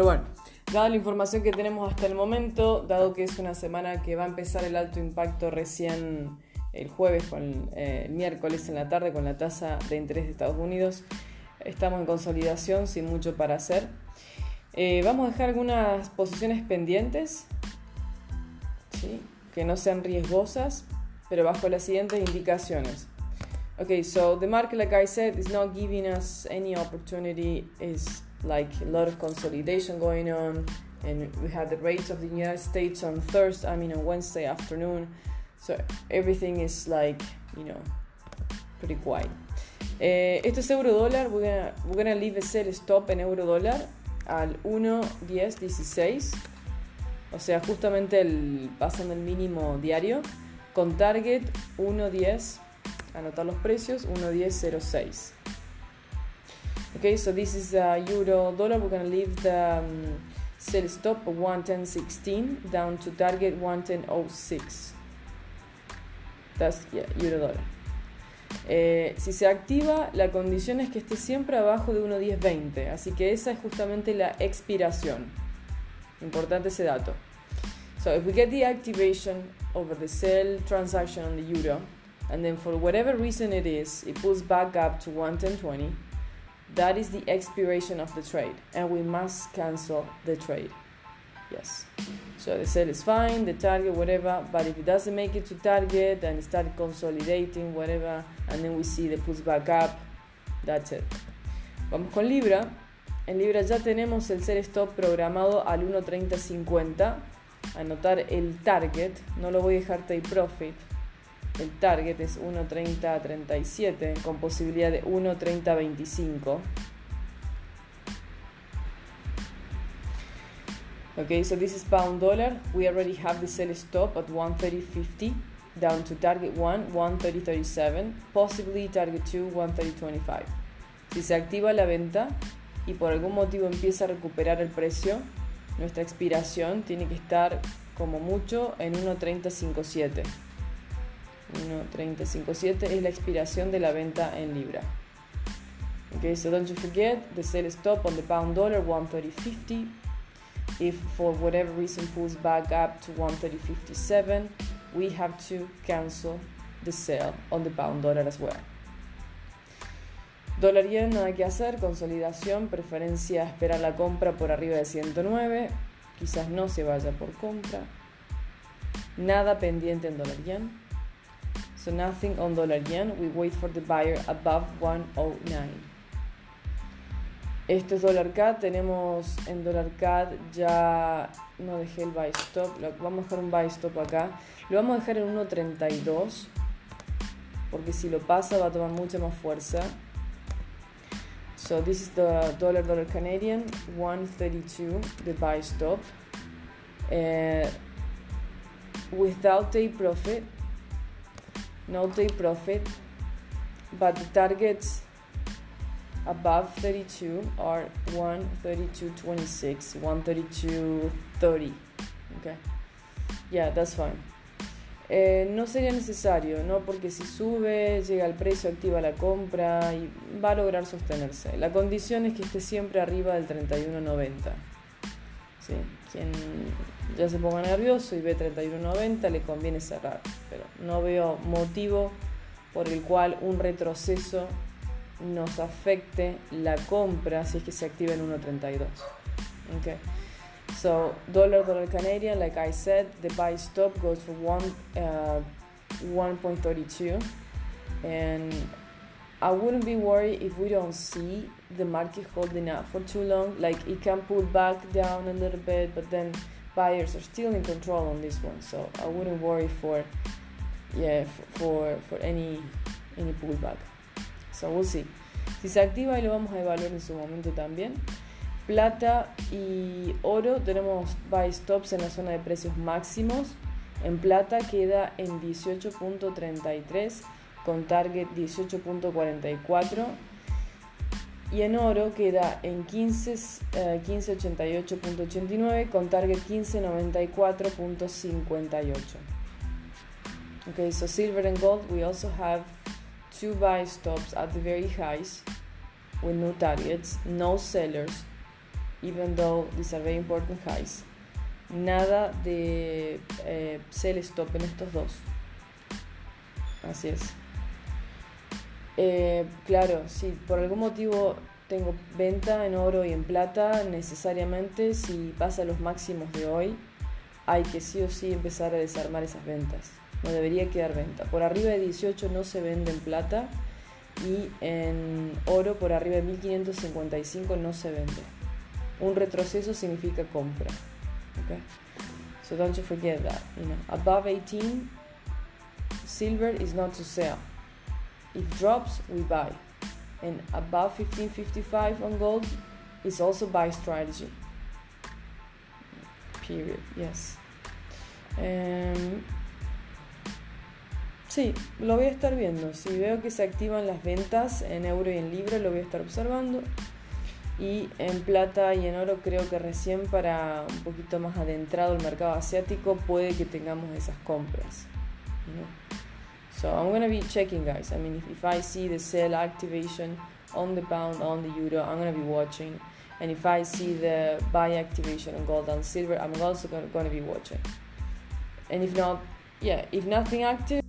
Pero bueno, dada la información que tenemos hasta el momento, dado que es una semana que va a empezar el alto impacto recién el jueves, con eh, el miércoles en la tarde con la tasa de interés de Estados Unidos, estamos en consolidación sin mucho para hacer. Eh, vamos a dejar algunas posiciones pendientes, ¿sí? que no sean riesgosas, pero bajo las siguientes indicaciones. Okay, so the market, like I said, is not giving us any opportunity. Like a lot of consolidation going on, and we had the rates of the United States on Thursday. I mean, on Wednesday afternoon. So everything is like, you know, pretty quiet. Eh, esto es euro dólar. We're gonna, we're gonna leave a sell stop en euro dólar al 1.10.16. O sea, justamente el, pasando el mínimo diario. Con target 1.10 anotar los precios 1.1006 okay so this is a euro dollar. We're going to leave the um, sell stop of 110.16 down to target 110.06 that's yeah, euro dollar. Eh, si se activa la condición es que esté siempre abajo de 1.1020 así que esa es justamente la expiración. Importante ese dato. So if we get the activation over the sell transaction on the euro and then for whatever reason it is, it pulls back up to 110.20, that is the expiration of the trade, and we must cancel the trade. Yes. So the sell is fine, the target, whatever, but if it doesn't make it to target and start consolidating, whatever, and then we see the pulls back up, that's it. Vamos con Libra. En Libra ya tenemos el sell stop programado al 1.3050. Anotar el target, no lo voy a dejar take profit el target es 1.30.37 con posibilidad de 1.30.25. Okay, so this is pound dollar. We already have the sell stop at 130.50 down to target 1, 130.37, possibly target 2, 130.25. Si se activa la venta y por algún motivo empieza a recuperar el precio, nuestra expiración tiene que estar como mucho en 1.3057. 1.357 es la expiración de la venta en libra. Okay, so don't you forget the sell stop on the pound dollar 130.50. If for whatever reason pulls back up to 130.57, we have to cancel the sale on the pound dollar as well. Dólar yen, nada que hacer, consolidación, preferencia esperar la compra por arriba de 109, quizás no se vaya por compra. Nada pendiente en dólar yen. So nothing on dollar yen. We wait for the buyer above 109. Esto es dólar CAD. Tenemos en dólar CAD ya no dejé el buy stop. Vamos a dejar un buy stop acá. Lo vamos a dejar en 1.32 porque si lo pasa va a tomar mucha más fuerza. So this is the dollar dollar Canadian 132 the buy stop. Uh, without a profit no take profit, but the targets above 32 are 132.26, 132.30. Okay, yeah, that's fine. Eh, no sería necesario, ¿no? Porque si sube, llega al precio, activa la compra y va a lograr sostenerse. La condición es que esté siempre arriba del 31.90. ¿Sí? Quien ya se ponga nervioso y ve 31.90 le conviene cerrar, pero no veo motivo por el cual un retroceso nos afecte la compra si es que se activa en 1.32. Okay. So dollar dollar Canadian, like I said, the buy stop goes for one uh, 1.32, and I wouldn't be worried if we don't see the market holding up for too long. Like it can pull back down a little bit, but then buyers are still in control on this one. So I wouldn't worry for yeah for for any any pullback. So we'll see. Si se activa y lo vamos a evaluar en su momento también. Plata y oro tenemos buy stops en la zona de precios máximos. En plata queda en 18.33 con target 18.44 y en oro queda en 15, 1588.89 con target 1594.58. Okay, so silver and gold we also have two buy stops at the very highs with no targets, no sellers, even though these are very important highs. Nada de eh, sell stop en estos dos. Así es. Eh, claro, si por algún motivo tengo venta en oro y en plata, necesariamente si pasa los máximos de hoy, hay que sí o sí empezar a desarmar esas ventas. No debería quedar venta. Por arriba de 18 no se vende en plata y en oro por arriba de 1555 no se vende. Un retroceso significa compra. Okay? So don't you forget that. You know, above 18, silver is not to sell. If drops, we buy. And above 1555 on gold is also buy strategy. Period. Yes. Um, Sí, lo voy a estar viendo. Si veo que se activan las ventas en euro y en libra, lo voy a estar observando. Y en plata y en oro creo que recién para un poquito más adentrado el mercado asiático puede que tengamos esas compras. Know? So I'm gonna be checking guys. I mean if, if I see the sell activation on the pound, on the euro, I'm gonna be watching. And if I see the buy activation on gold and silver, I'm also gonna, gonna be watching. And if not, yeah, if nothing active